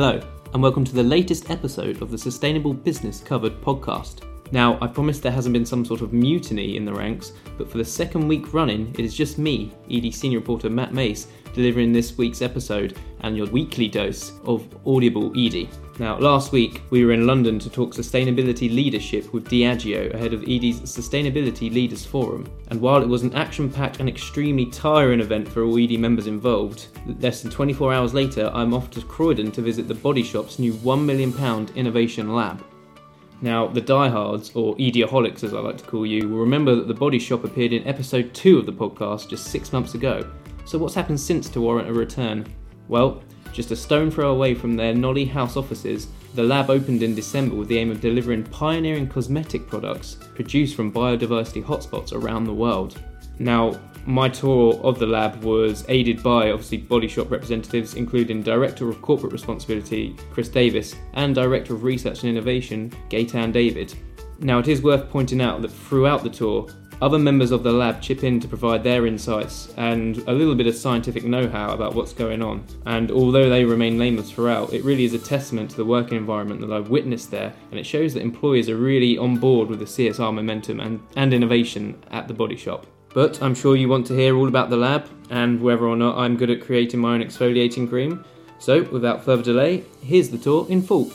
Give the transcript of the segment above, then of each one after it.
Hello, and welcome to the latest episode of the Sustainable Business Covered podcast. Now, I promise there hasn't been some sort of mutiny in the ranks, but for the second week running, it is just me, edie senior reporter Matt Mace, delivering this week's episode and your weekly dose of Audible edie. Now, last week we were in London to talk sustainability leadership with Diageo ahead of edie's Sustainability Leaders Forum. And while it was an action packed and extremely tiring event for all edie members involved, less than 24 hours later I'm off to Croydon to visit the Body Shop's new £1 million innovation lab. Now, the diehards, or Ediaholics as I like to call you, will remember that the Body Shop appeared in episode 2 of the podcast just six months ago. So, what's happened since to warrant a return? Well, just a stone throw away from their Nolly House offices, the lab opened in December with the aim of delivering pioneering cosmetic products produced from biodiversity hotspots around the world. Now, my tour of the lab was aided by obviously Body Shop representatives, including Director of Corporate Responsibility Chris Davis and Director of Research and Innovation Gaetan David. Now, it is worth pointing out that throughout the tour, other members of the lab chip in to provide their insights and a little bit of scientific know how about what's going on. And although they remain nameless throughout, it really is a testament to the working environment that I've witnessed there, and it shows that employees are really on board with the CSR momentum and, and innovation at the body shop. But I'm sure you want to hear all about the lab and whether or not I'm good at creating my own exfoliating cream. So, without further delay, here's the tour in full.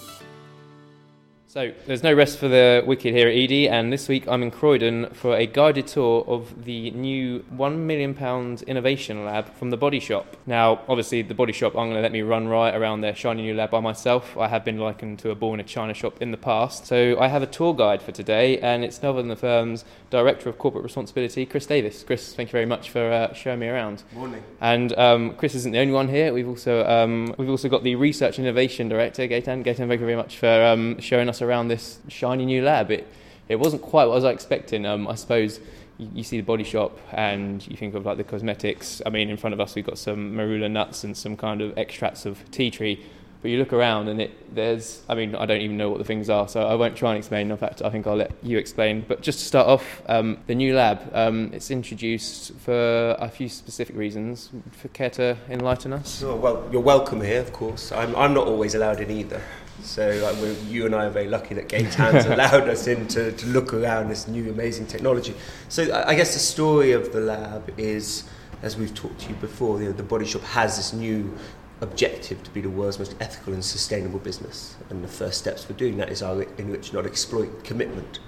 So, there's no rest for the wicked here at edie, and this week I'm in Croydon for a guided tour of the new £1 million innovation lab from the Body Shop. Now, obviously, the Body Shop aren't going to let me run right around their shiny new lab by myself. I have been likened to a bull in a china shop in the past. So, I have a tour guide for today, and it's none other than the firm's Director of Corporate Responsibility, Chris Davis. Chris, thank you very much for uh, showing me around. Morning. And um, Chris isn't the only one here. We've also um, we've also got the Research and Innovation Director, Gaetan. Gaetan, thank you very much for um, showing us around this shiny new lab. It it wasn't quite what I was expecting. Um, I suppose you, you, see the body shop and you think of like the cosmetics. I mean, in front of us we've got some marula nuts and some kind of extracts of tea tree. But you look around and it there's I mean I don't even know what the things are, so I won't try and explain. In fact, I think I'll let you explain. But just to start off, um, the new lab um, it's introduced for a few specific reasons. For care to enlighten us? Oh, well, you're welcome here, of course. I'm I'm not always allowed in either. So like, you and I are very lucky that Gaetan's allowed us in to, to look around this new amazing technology. So I guess the story of the lab is, as we've talked to you before, you know, the Body Shop has this new objective to be the world's most ethical and sustainable business. And the first steps for doing that is our enrich not exploit commitment.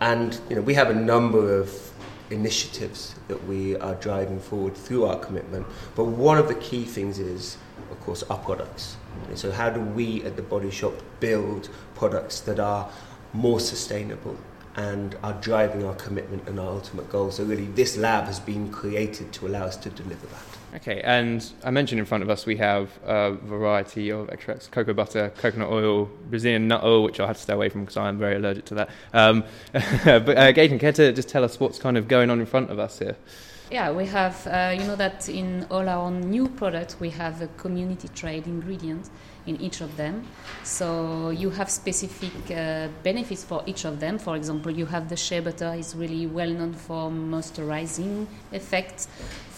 And you know, we have a number of initiatives that we are driving forward through our commitment. But one of the key things is, of course, our products. And so how do we at the Body Shop build products that are more sustainable and are driving our commitment and our ultimate goal? So really, this lab has been created to allow us to deliver that. Okay, and I mentioned in front of us we have a variety of extracts cocoa butter, coconut oil, Brazilian nut oil, which I had to stay away from because I am very allergic to that. Um, but uh, Gaetan, care to just tell us what's kind of going on in front of us here? Yeah, we have, uh, you know, that in all our new products, we have a community trade ingredient in each of them. So you have specific uh, benefits for each of them. For example, you have the shea butter is really well known for moisturizing effects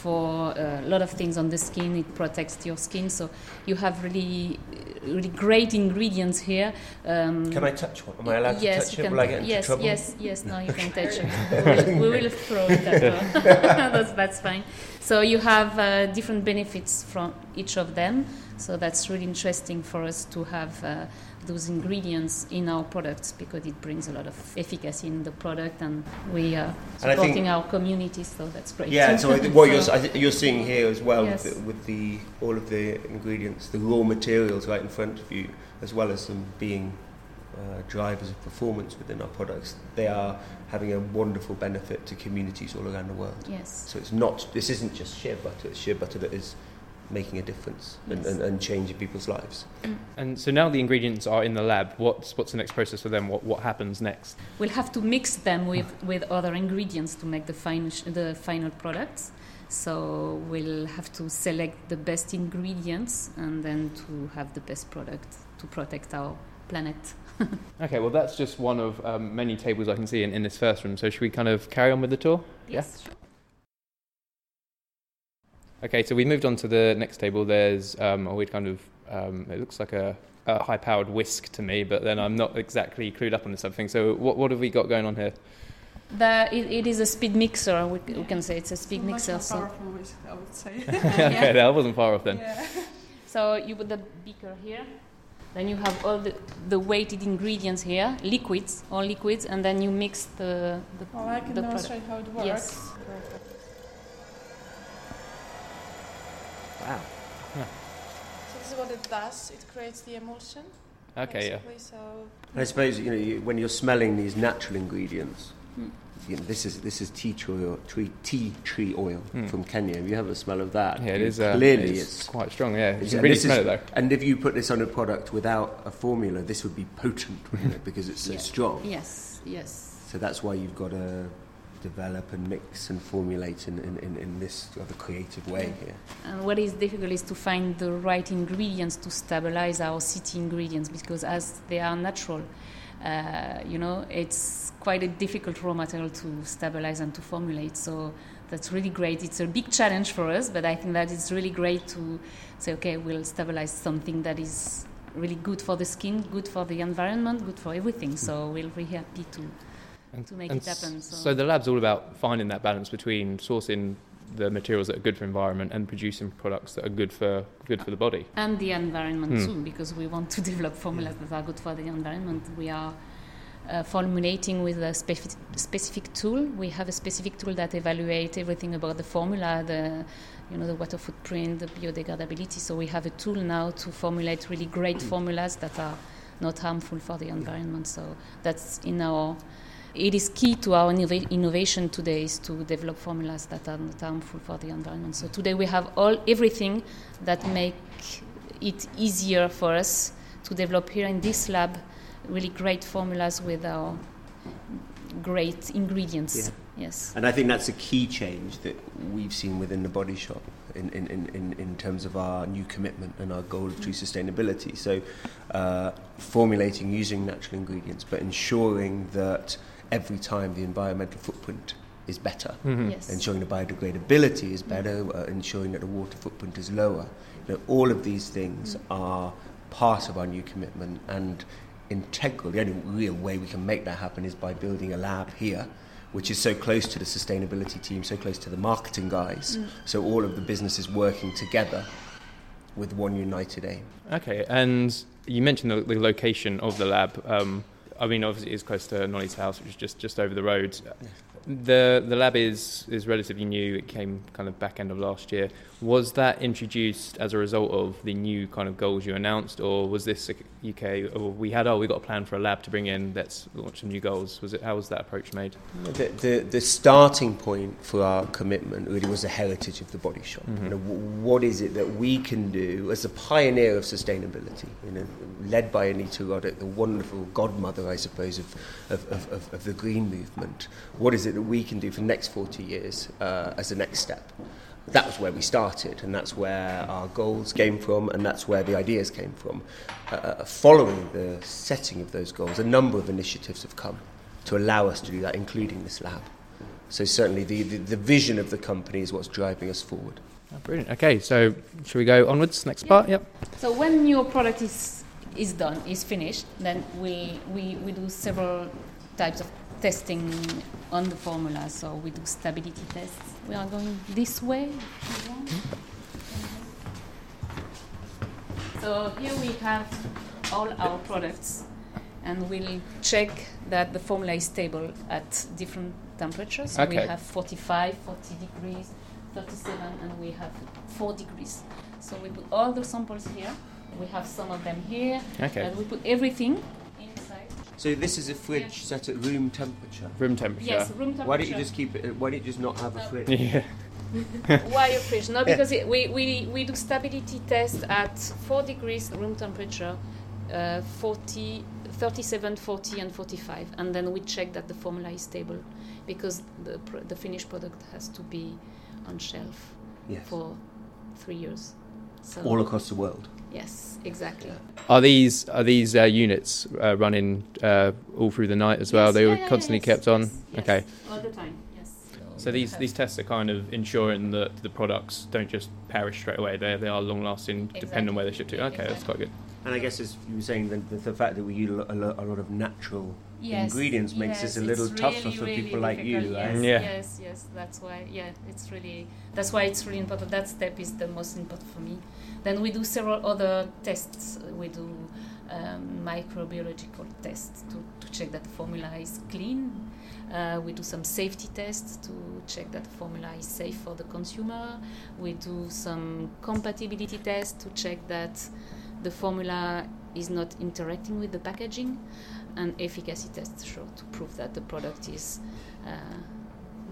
for uh, a lot of things on the skin. It protects your skin. So you have really, really great ingredients here. Um, can I touch one? Am I allowed yes, to touch it? Will I get yes, trouble? yes, yes. Now you can touch it. We will, we will throw it at well. that's, that's fine. So you have uh, different benefits from each of them. So that's really interesting for us to have uh, those ingredients in our products because it brings a lot of efficacy in the product and we are supporting think, our community. So that's great. Yeah. so what you're you're seeing here as well yes. with, the, with the all of the ingredients, the raw materials right in front of you, as well as them being uh, drivers of performance within our products, they are having a wonderful benefit to communities all around the world. Yes. So it's not, this isn't just shea butter, it's shea butter that is making a difference yes. and, and, and, changing people's lives. Mm. And so now the ingredients are in the lab. What's what's the next process for them? What what happens next? We'll have to mix them with, with other ingredients to make the final the final products. So we'll have to select the best ingredients and then to have the best product to protect our planet. okay, well that's just one of um, many tables I can see in, in this first room. So should we kind of carry on with the tour? Yes. Yeah? Sure. Okay, so we moved on to the next table. There's um, a weird kind of, um, it looks like a a high-powered whisk to me, but then I'm not exactly clued up on this other thing. So what what have we got going on here? The, it, it is a speed mixer. We, we can say it's a speed So much mixer. more So, powerful whisk, I would say. okay, that wasn't far off then. yeah. so you put the beaker here. Then you have all the, the weighted ingredients here, liquids, all liquids, and then you mix the, the Well, I can The product. demonstrate how it works. Yes. Perfect. So this is what it does. It creates the emulsion. Okay, yeah. So I suppose you know you, when you're smelling these natural ingredients. Mm. You know, this is this is tea tree oil, tree, tea tree oil Mm. from Kenya. If you have a smell of that, Yeah, it you- is. Uh, clearly it's, it's. quite strong. Yeah, you it's- can and really this smell is- it though. And if you put this on a product without a formula, this would be potent, wouldn't it? Because it's so Yeah. strong. yes, yes. So that's why you've got to develop and mix and formulate in, in, in, in this rather creative way here. And what is difficult is to find the right ingredients to stabilize our city ingredients because as they are natural, uh, you know, it's quite a difficult raw material to stabilize and to formulate. So that's really great. It's a big challenge for us, but I think that it's really great to say, okay, we'll stabilize something that is really good for the skin, good for the environment, good for everything. So we're really happy to And- to make it happen, so- So the lab's all about finding that balance between sourcing the materials that are good for environment and producing products that are good for good for the body. and the environment Hmm. too, because we want to develop formulas that are good for the environment. We are uh, formulating with a specific, specific tool. We have a specific tool that evaluates everything about the formula, the you know the water footprint, the biodegradability. So we have a tool now to formulate really great formulas that are not harmful for the environment. So that's in our it is key to our innovation today is to develop formulas that are not harmful for the environment. So today we have all everything that make it easier for us to develop here in this lab really great formulas with our great ingredients. Yeah. Yes. And I think that's a key change that we've seen within the body shop in, in, in, in, in terms of our new commitment and our goal of true sustainability. So, uh, formulating using natural ingredients, but ensuring that every time the environmental footprint is better, Mhm. Yes. ensuring the biodegradability is better, uh, ensuring that the water footprint is lower. You know, all of these things are part of our new commitment and integral. The only real way we can make that happen is by building a lab here, which is so close to the sustainability team, so close to the marketing guys. So all of the businesses working together with one united aim. Okay, and you mentioned the, the location of the lab. Um, I mean, obviously, it's close to Nolly's house, which is just, just over the road. The the lab is is relatively new. It came kind of back end of last year. Was that introduced as a result of the new kind of goals you announced, or was this a UK? Or we had oh, we got a plan for a lab to bring in. Let's launch some new goals. Was it? How was that approach made? The, the, the starting point for our commitment really was the heritage of the body shop. Mhm. You know, what is it that we can do as a pioneer of sustainability, you know, led by Anita Roddick, the wonderful godmother, I suppose, of, of, of, of, of the green movement? What is it that we can do for the next 40 years uh, as a next step? That was where we started, and that's where our goals came from, and that's where the ideas came from. Uh, following the setting of those goals, a number of initiatives have come to allow us to do that, including this lab. So certainly the, the, the vision of the company is what's driving us forward. Oh, brilliant. Okay, so should we go onwards? Next part. Yep. So when your product is is done, is finished, then we, we, we do several types of testing on the formula. So we do stability tests. We are going this way. if you want. So here we have all our products, and we'll check that the formula is stable at different temperatures. So We have 45, 40 degrees, 37, and we have 4 degrees. So we put all the samples here. We have some of them here, Okay. and we put everything. So this is a fridge set at room temperature. Room temperature. Yes, room temperature. Why don't you just keep it? Why don't you just not have a fridge? Yeah. Why a fridge? No, because it, we, we, we do stability test at 4 degrees room temperature, uh, 40, 37, 40, and 45. And then we check that the formula is stable because the, the finished product has to be on shelf Yes. for three years. So, All across the world. yes, exactly. Are these are these uh, units uh, running uh, all through the night as well? Yes, they yeah, were yeah, constantly yes, kept on. yes, yes. Okay. All the time, yes. So these, these tests are kind of ensuring that the products don't just perish straight away. They, they are long lasting, depending on where they ship to. Yeah, Okay, that's quite good. And I guess as you were saying, the, the, the fact that we use a lot, a lot, of natural Yes, ingredients makes yes, this a little it's tougher really, for really people like you, difficult, right? Yeah. yes, yes. That's why. Yeah, it's really. That's why it's really important. That step is the most important for me. Then we do several other tests. We do um, microbiological tests to, to check that the formula is clean. Uh, we do some safety tests to check that the formula is safe for the consumer. We do some compatibility tests to check that the formula is not interacting with the packaging, and efficacy tests show to prove that the product is uh,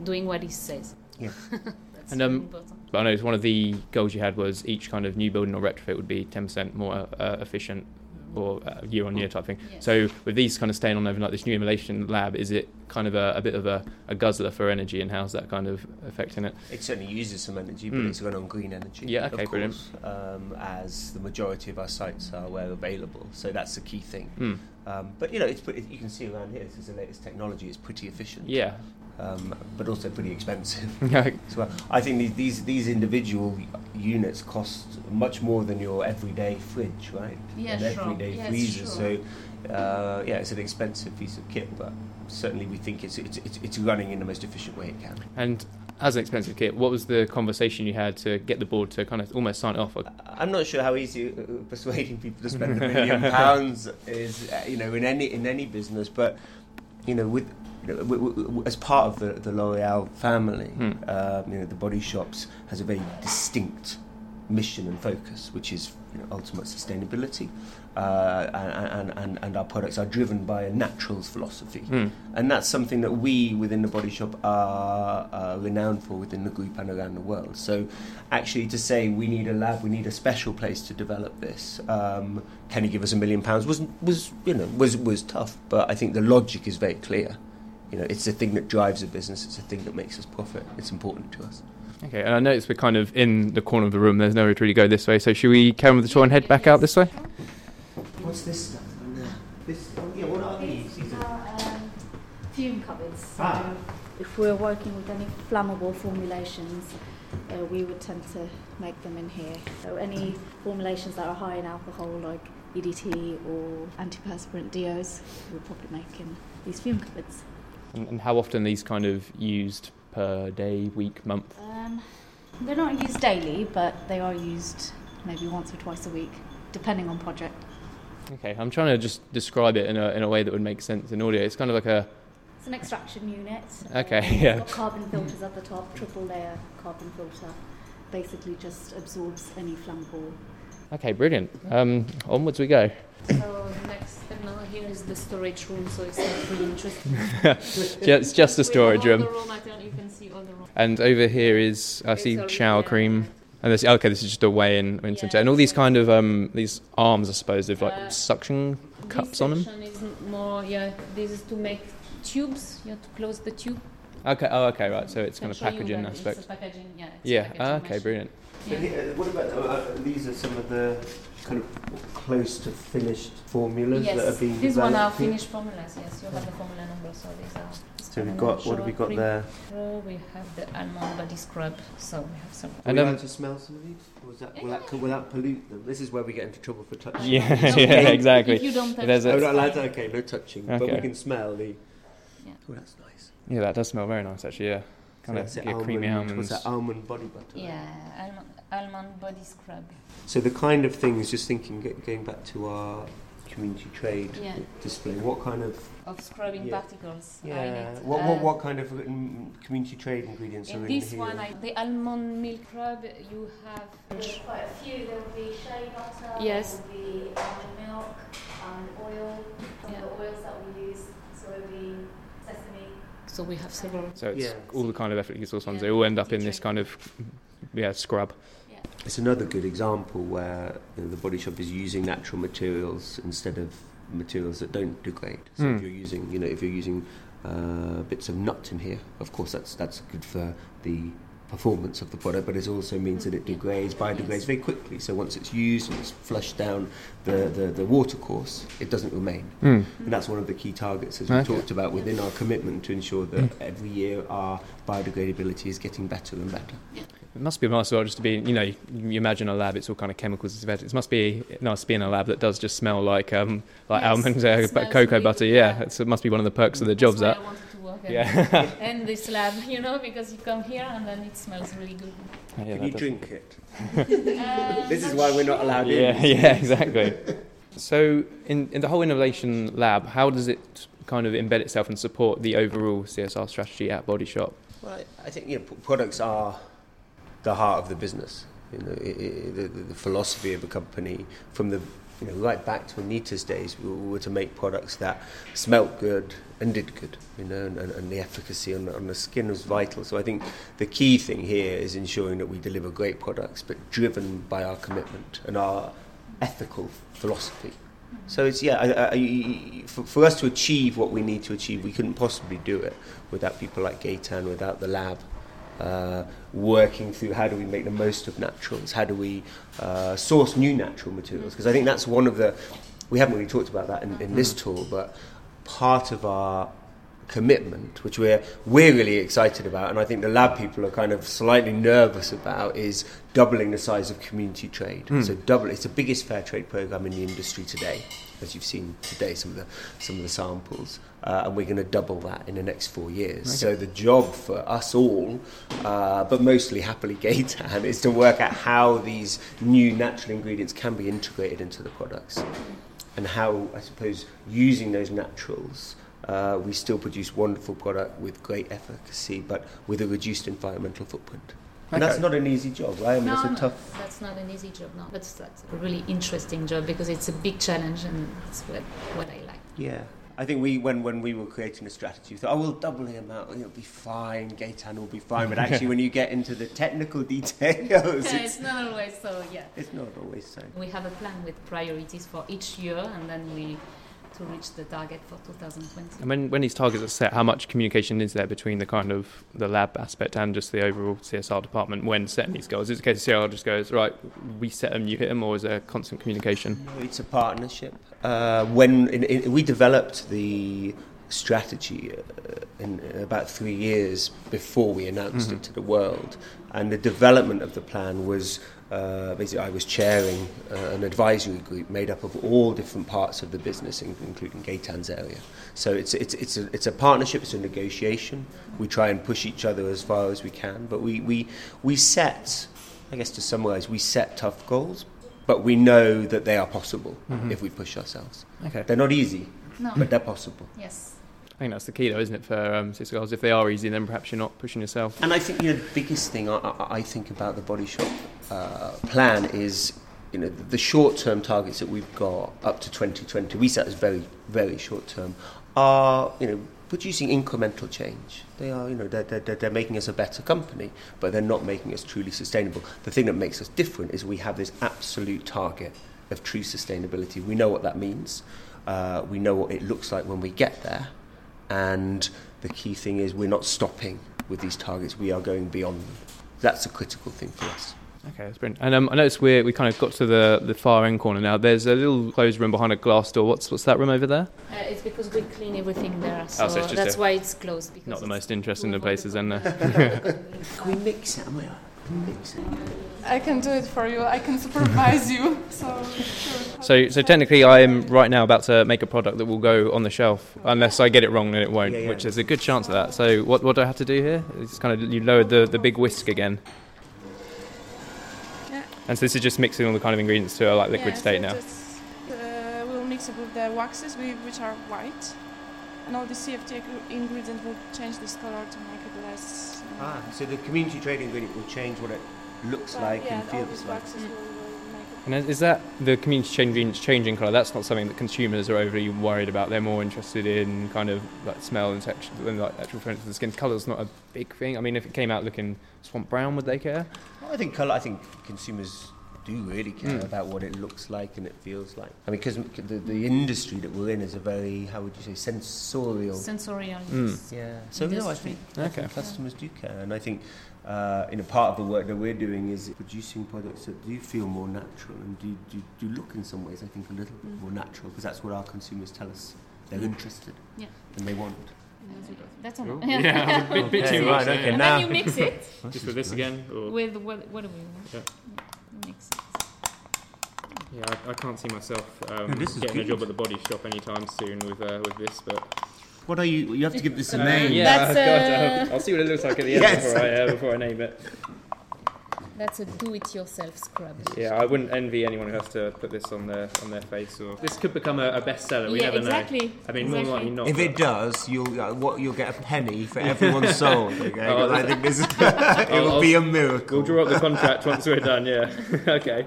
doing what it says. Yeah. And, um, really important. But I noticed one of the goals you had was each kind of new building or retrofit would be 10% more uh, efficient or uh, year on year type thing. Yes. So with these kind of staying on overnight, this new emulation lab, is it kind of a, a bit of a, a guzzler for energy and how's that kind of affecting it? It certainly uses some energy, but Mm. it's run on green energy. Yeah, of okay, brilliant. course, Um, as the majority of our sites are where available, so that's the key thing. Mm. Um, but you know, it's you can see around here. This is the latest technology. It's pretty efficient. Yeah. Um, but also pretty expensive yeah. as well. I think these, these these individual units cost much more than your everyday fridge, right? Yeah, and sure. everyday Yes, freezer. sure. So uh, yeah, it's an expensive piece of kit, but certainly we think it's, it's it's it's running in the most efficient way it can. And as an expensive kit, what was the conversation you had to get the board to kind of almost sign off? I'm not sure how easy uh, persuading people to spend a million pounds is, uh, you know, in any in any business. But you know, with as part of the, the L'Oreal family, um, you know, the Body Shops has a very distinct mission and focus, which is you know, ultimate sustainability, uh, and, and, and, and our products are driven by a naturals philosophy. Mm. And that's something that we within the Body Shop are uh, renowned for within the group and around the world. So, actually, to say we need a lab, we need a special place to develop this. Um, can you give us a million pounds? Was was you know was was tough, but I think the logic is very clear. You know, it's the thing that drives a business. It's the thing that makes us profit. It's important to us. Okay, and I noticed we're kind of in the corner of the room. There's nowhere to really go this way. So should we carry on with the tour and head back out this way? What's this stuff? This, oh, yeah, what are these? These are um, fume cupboards. So Ah. if we're working with any flammable formulations, uh, we would tend to make them in here. So any formulations that are high in alcohol, like EDT or antiperspirant deos, we'll probably make in these fume cupboards. And, and how often are these kind of used per day, week, month? Um, they're not used daily, but they are used maybe once or twice a week, depending on project. Okay, I'm trying to just describe it in a, in a way that would make sense in audio. It's kind of like a It's an extraction unit. Okay, it's yeah. Got carbon filters at the top, triple layer carbon filter. Basically, just absorbs any flammable. okay, brilliant. Um, onwards we go. So the next step now here is the storage room. So it's not really interesting. Just just a storage all room. The raw material, you can see all the raw. And over here is I see already shower there, cream. yeah. And this okay, this is just a way in, in Yeah, and all these kind of um these arms, I suppose, they've like Uh, suction cups this on them. section is more, yeah, this is to make tubes. You have to close the tube. Okay, oh okay, right. So it's kind of packaging that it's aspect. packaging, yeah. it's Yeah. packaging ah, okay, machine. brilliant. But Yeah. here- what about uh, uh, these are some of the kind of close to finished formulas that are Yes, being these one are developed here? finished formulas. Yes, you have the formula number. So these are. So we've got what have we got there? We have the almond body scrub. So we have some. Are And, we um, allowed to smell some of these? Or is that, will, that, will that pollute them? This is where we get into trouble for touching. Yeah, No, yeah, exactly. If you don't touch There's a- Oh, that's not allowed to, fine. okay, no touching. okay. But we can smell the. Yeah. Oh, that's nice. Yeah, that does smell very nice actually. Yeah, kind So of that's yeah, creamy almond- almonds. What's that almond body butter? Yeah, almond, almond body scrub. So the kind of things, just thinking, going back to our community trade Yeah. display, what kind of Of scrubbing Yeah. particles. are yeah, what, what Uh, what kind of mm, community trade ingredients are In in this here? one, I, the almond milk rub, you have. There's quite a few. There will be shea butter. Yes. There will be almond milk, almond oil. Some Yeah. of the oils that we use: soybean, sesame. So we have several. So it's Yeah. all the kind of effortlessly sourced ones. Yeah, They all end up in this kind of yeah scrub. Yeah. It's another good example where you know, the body shop is using natural materials instead of materials that don't degrade. So Mm. if you're using, you know, if you're using uh, bits of nut in here, of course that's that's good for the performance of the product, but it also means that it degrades, biodegrades very quickly. So once it's used and it's flushed down the, the, the water course, it doesn't remain. Mm. And that's one of the key targets, as we Okay. talked about, within our commitment to ensure that every year our biodegradability is getting better and better. It must be nice as well just to be, you know, you, you imagine a lab, it's all kind of chemicals. It must be nice to be in a lab that does just smell like um, like Yes, almond, uh, cocoa really butter. Yeah, yeah. It's, it must be one of the perks of the That's jobs. why That I wanted to work at yeah, and this lab, you know, because you come here and then it smells really good. yeah, Can you does- drink it? Uh, This is why we're not sure. allowed Yeah, in. yeah, exactly. So, in, in the whole innovation lab, how does it kind of embed itself and support the overall CSR strategy at Body Shop? Well, I I think you know, p- products are the heart of the business. You know, i i the, the the philosophy of a company from the you know right back to Anita's days we were to make products that smelt good and did good. You know, and, and, the efficacy on, the- on the skin was vital. So I think the key thing here is ensuring that we deliver great products, but driven by our commitment and our ethical philosophy. So it's yeah, I, I, for, for us to achieve what we need to achieve, we couldn't possibly do it without people like Gaetan, without the lab, uh, working through how do we make the most of naturals, how do we uh, source new natural materials, because I think that's one of the we haven't really talked about that in, in this tour, but part of our commitment, which we're we're really excited about, and I think the lab people are kind of slightly nervous about, is doubling the size of community trade. Mm. So double, it's the biggest fair trade program in the industry today, as you've seen today some of the some of the samples, uh, and we're going to double that in the next four years. Okay. So the job for us all, uh, but mostly happily Gaetan, is to work out how these new natural ingredients can be integrated into the products, and how I suppose using those naturals. Uh, we still produce wonderful product with great efficacy, but with a reduced environmental footprint. And that's not an easy job, right? I mean, No, it's a tough. no, tough. that's not an easy job, no. But that's a really interesting job because it's a big challenge and it's what, what I like. Yeah. I think we, when, when we were creating a strategy, we thought, oh, we'll double the amount, and it'll be fine, Gaetan will be fine. But actually, when you get into the technical details, it's it's, not always so, yeah. it's not always so. We have a plan with priorities for each year and then we to reach the target for 2020. And when, when these targets are set, how much communication is there between the kind of the lab aspect and just the overall CSR department when setting these goals? Is it the case CSR just goes, right, we set them, you hit them, or is there constant communication? No, it's a partnership. Uh, when in, in, we developed the strategy uh, in, in about three years before we announced Mhm. it to the world, and the development of the plan was uh, basically I was chairing uh, an advisory group made up of all different parts of the business, in, including Gaetan's area. So it's it's it's a it's a partnership. It's a negotiation. We try and push each other as far as we can, but we we we set. I guess to summarise, we set tough goals, but we know that they are possible Mhm. if we push ourselves. Okay. They're not easy, No, but they're possible. yes. I think that's the key, though, isn't it, for um, CSR goals? If they are easy, then perhaps you're not pushing yourself. And I think you know the biggest thing I, I, think about the Body Shop uh, plan is you know the, the short-term targets that we've got up to 2020. We set as very very short-term are you know producing incremental change. They are you know they're, they're, they're making us a better company, but they're not making us truly sustainable. The thing that makes us different is we have this absolute target of true sustainability. We know what that means. Uh, we know what it looks like when we get there. And the key thing is we're not stopping with these targets, we are going beyond them. That's a critical thing for us. Okay, that's brilliant. And um, I noticed we we kind of got to the, the far end corner now. There's a little closed room behind a glass door. What's what's that room over there? Uh, it's because we clean everything there, so, Oh, so that's a- why it's closed. Because Not the most interesting of places, all then. Uh, Can we mix it? Can we mix it? I can do it for you. I can supervise you. So, sure. so so technically, I am right now about to make a product that will go on the shelf. Unless I get it wrong, then it won't. Yeah, yeah. Which there's a good chance of that. So what what do I have to do here? It's kind of you lowered the the big whisk again. Yeah. And so this is just mixing all the kind of ingredients to a like liquid Yeah, state so now. just, uh, we'll mix it with the waxes, which are white, and all the CFT ing- ingredients will change this color to make it less. uh, Ah, so the community trading ingredient will change what it looks but like yeah, and feels like. will, will make it. And is- is that the community changing changing colour? That's not something that consumers are overly worried about. They're more interested in kind of like smell and texture than like actual appearance of the skin. Colour's not a big thing. I mean, if it came out looking swamp brown, would they care? Well, I think colour. I think consumers do really care Mm. about what it looks like and it feels like. I mean, because the, the industry that we're in is a very, how would you say, sensorial. Sensorial. Mm. yeah. So no, I Industry. think, I think customers do care, and I think uh, in a part of the work that we're doing is producing products that do feel more natural and do, do, do look in some ways, I think, a little bit Mm. more natural because that's what our consumers tell us they're interested Yeah. and they want. That's all. Cool. Yeah, a bit, bit Okay, too right, much. okay. yeah. And now- then you mix it Just with this again? Or? with what, what do we want? Yeah. Mix it. Yeah, I, I can't see myself um, No, this is getting a good. job at the body shop anytime soon with uh, with this, but What are you? You have to give this a Uh, name. yeah, That's, God, uh, I'll, I'll see what it looks like at the end Yes. before, I, uh, before I name it. That's a do-it-yourself scrub. Yeah, I wouldn't envy anyone who has to put this on their on their face. Or this could become a, a bestseller. We yeah, never exactly. know. I mean, more than likely not. If it does, you'll uh, what you'll get a penny for everyone sold. Okay, Oh, 'Cause I think this is it I'll- be a miracle. We'll draw up the contract once we're done, yeah. okay.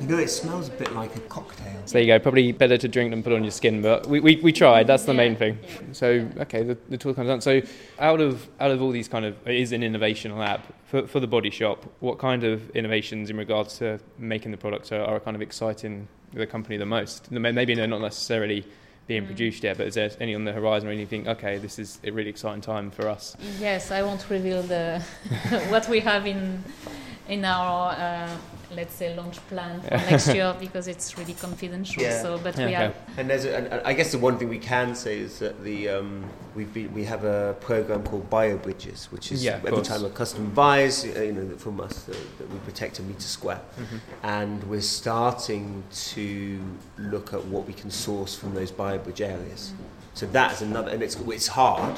You know, it smells a bit like a cocktail. So there you go. Probably better to drink than put on your skin, but we, we, we tried. That's the Yeah. main thing. So okay, the, the tool comes done. So out of out of all these kind of it is an innovation lab for for the body shop. What kind of innovations in regards to making the products are, are kind of exciting the company the most? Maybe they're not necessarily being Mm. produced yet, but is there any on the horizon where you think, okay, this is a really exciting time for us? Yes, I won't reveal the what we have in in our uh, let's say launch plan for next year because it's really confidential. Yeah. So, but Yeah, we okay. have And there's, a, and I guess the one thing we can say is that the um, we've been, we have a program called BioBridges, which is Yeah, every course. time a customer buys, uh, you know, from us, uh, that we protect a meter square, Mm-hmm. and we're starting to look at what we can source from those BioBridge areas. So that is another, and it's it's hard,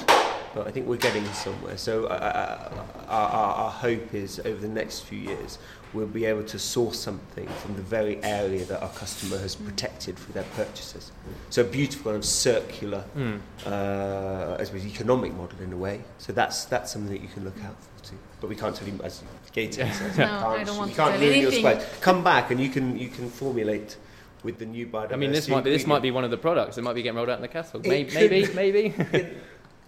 but I think we're getting somewhere. So uh, uh, our, our, our hope is over the next few years we'll be able to source something from the very area that our customer has protected for their purchases. So a beautiful and circular, Mm. uh, as an economic model in a way. So that's that's something that you can look out for too. But we can't tell you as Gator says. No, we can't, I don't want we to can't tell ruin your anything. Come back and you can you can formulate with the new biodiversity. I mean, this might be this might be one of the products. It might be getting rolled out in the catalogue. It Maybe, could maybe, maybe.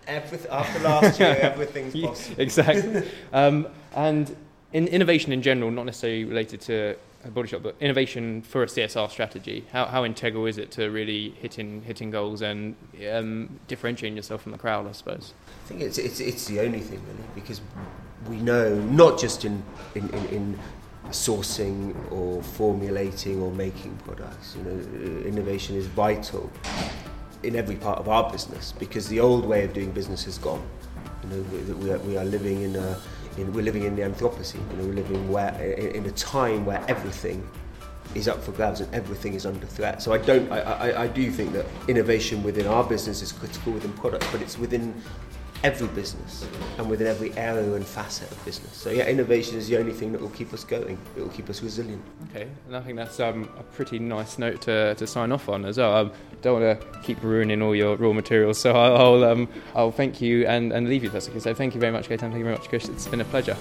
Everyth- after last year, everything's possible. exactly. Um, and in innovation in general, not necessarily related to a body shop, but innovation for a CSR strategy. How, how integral is it to really hitting hitting goals and um, differentiating yourself from the crowd? I suppose. I think it's, it's, it's the only thing really because we know not just in, in, in, in sourcing or formulating or making products, you know, innovation is vital in every part of our business because the old way of doing business is gone. You know, we, we, are, we are living in a, in, we're living in the Anthropocene. You know, we're living where, in a time where everything is up for grabs and everything is under threat. So I don't, I, I, I do think that innovation within our business is critical within products, but it's within every business and within every area and facet of business. So yeah, innovation is the only thing that will keep us going. It will keep us resilient. Okay, and I think that's um, a pretty nice note to, to sign off on as well. Um, don't want to keep ruining all your raw materials, so I'll um, I'll thank you and, and leave you. if That's okay. So thank you very much, Gaetan. Thank you very much, Chris. It's been a pleasure.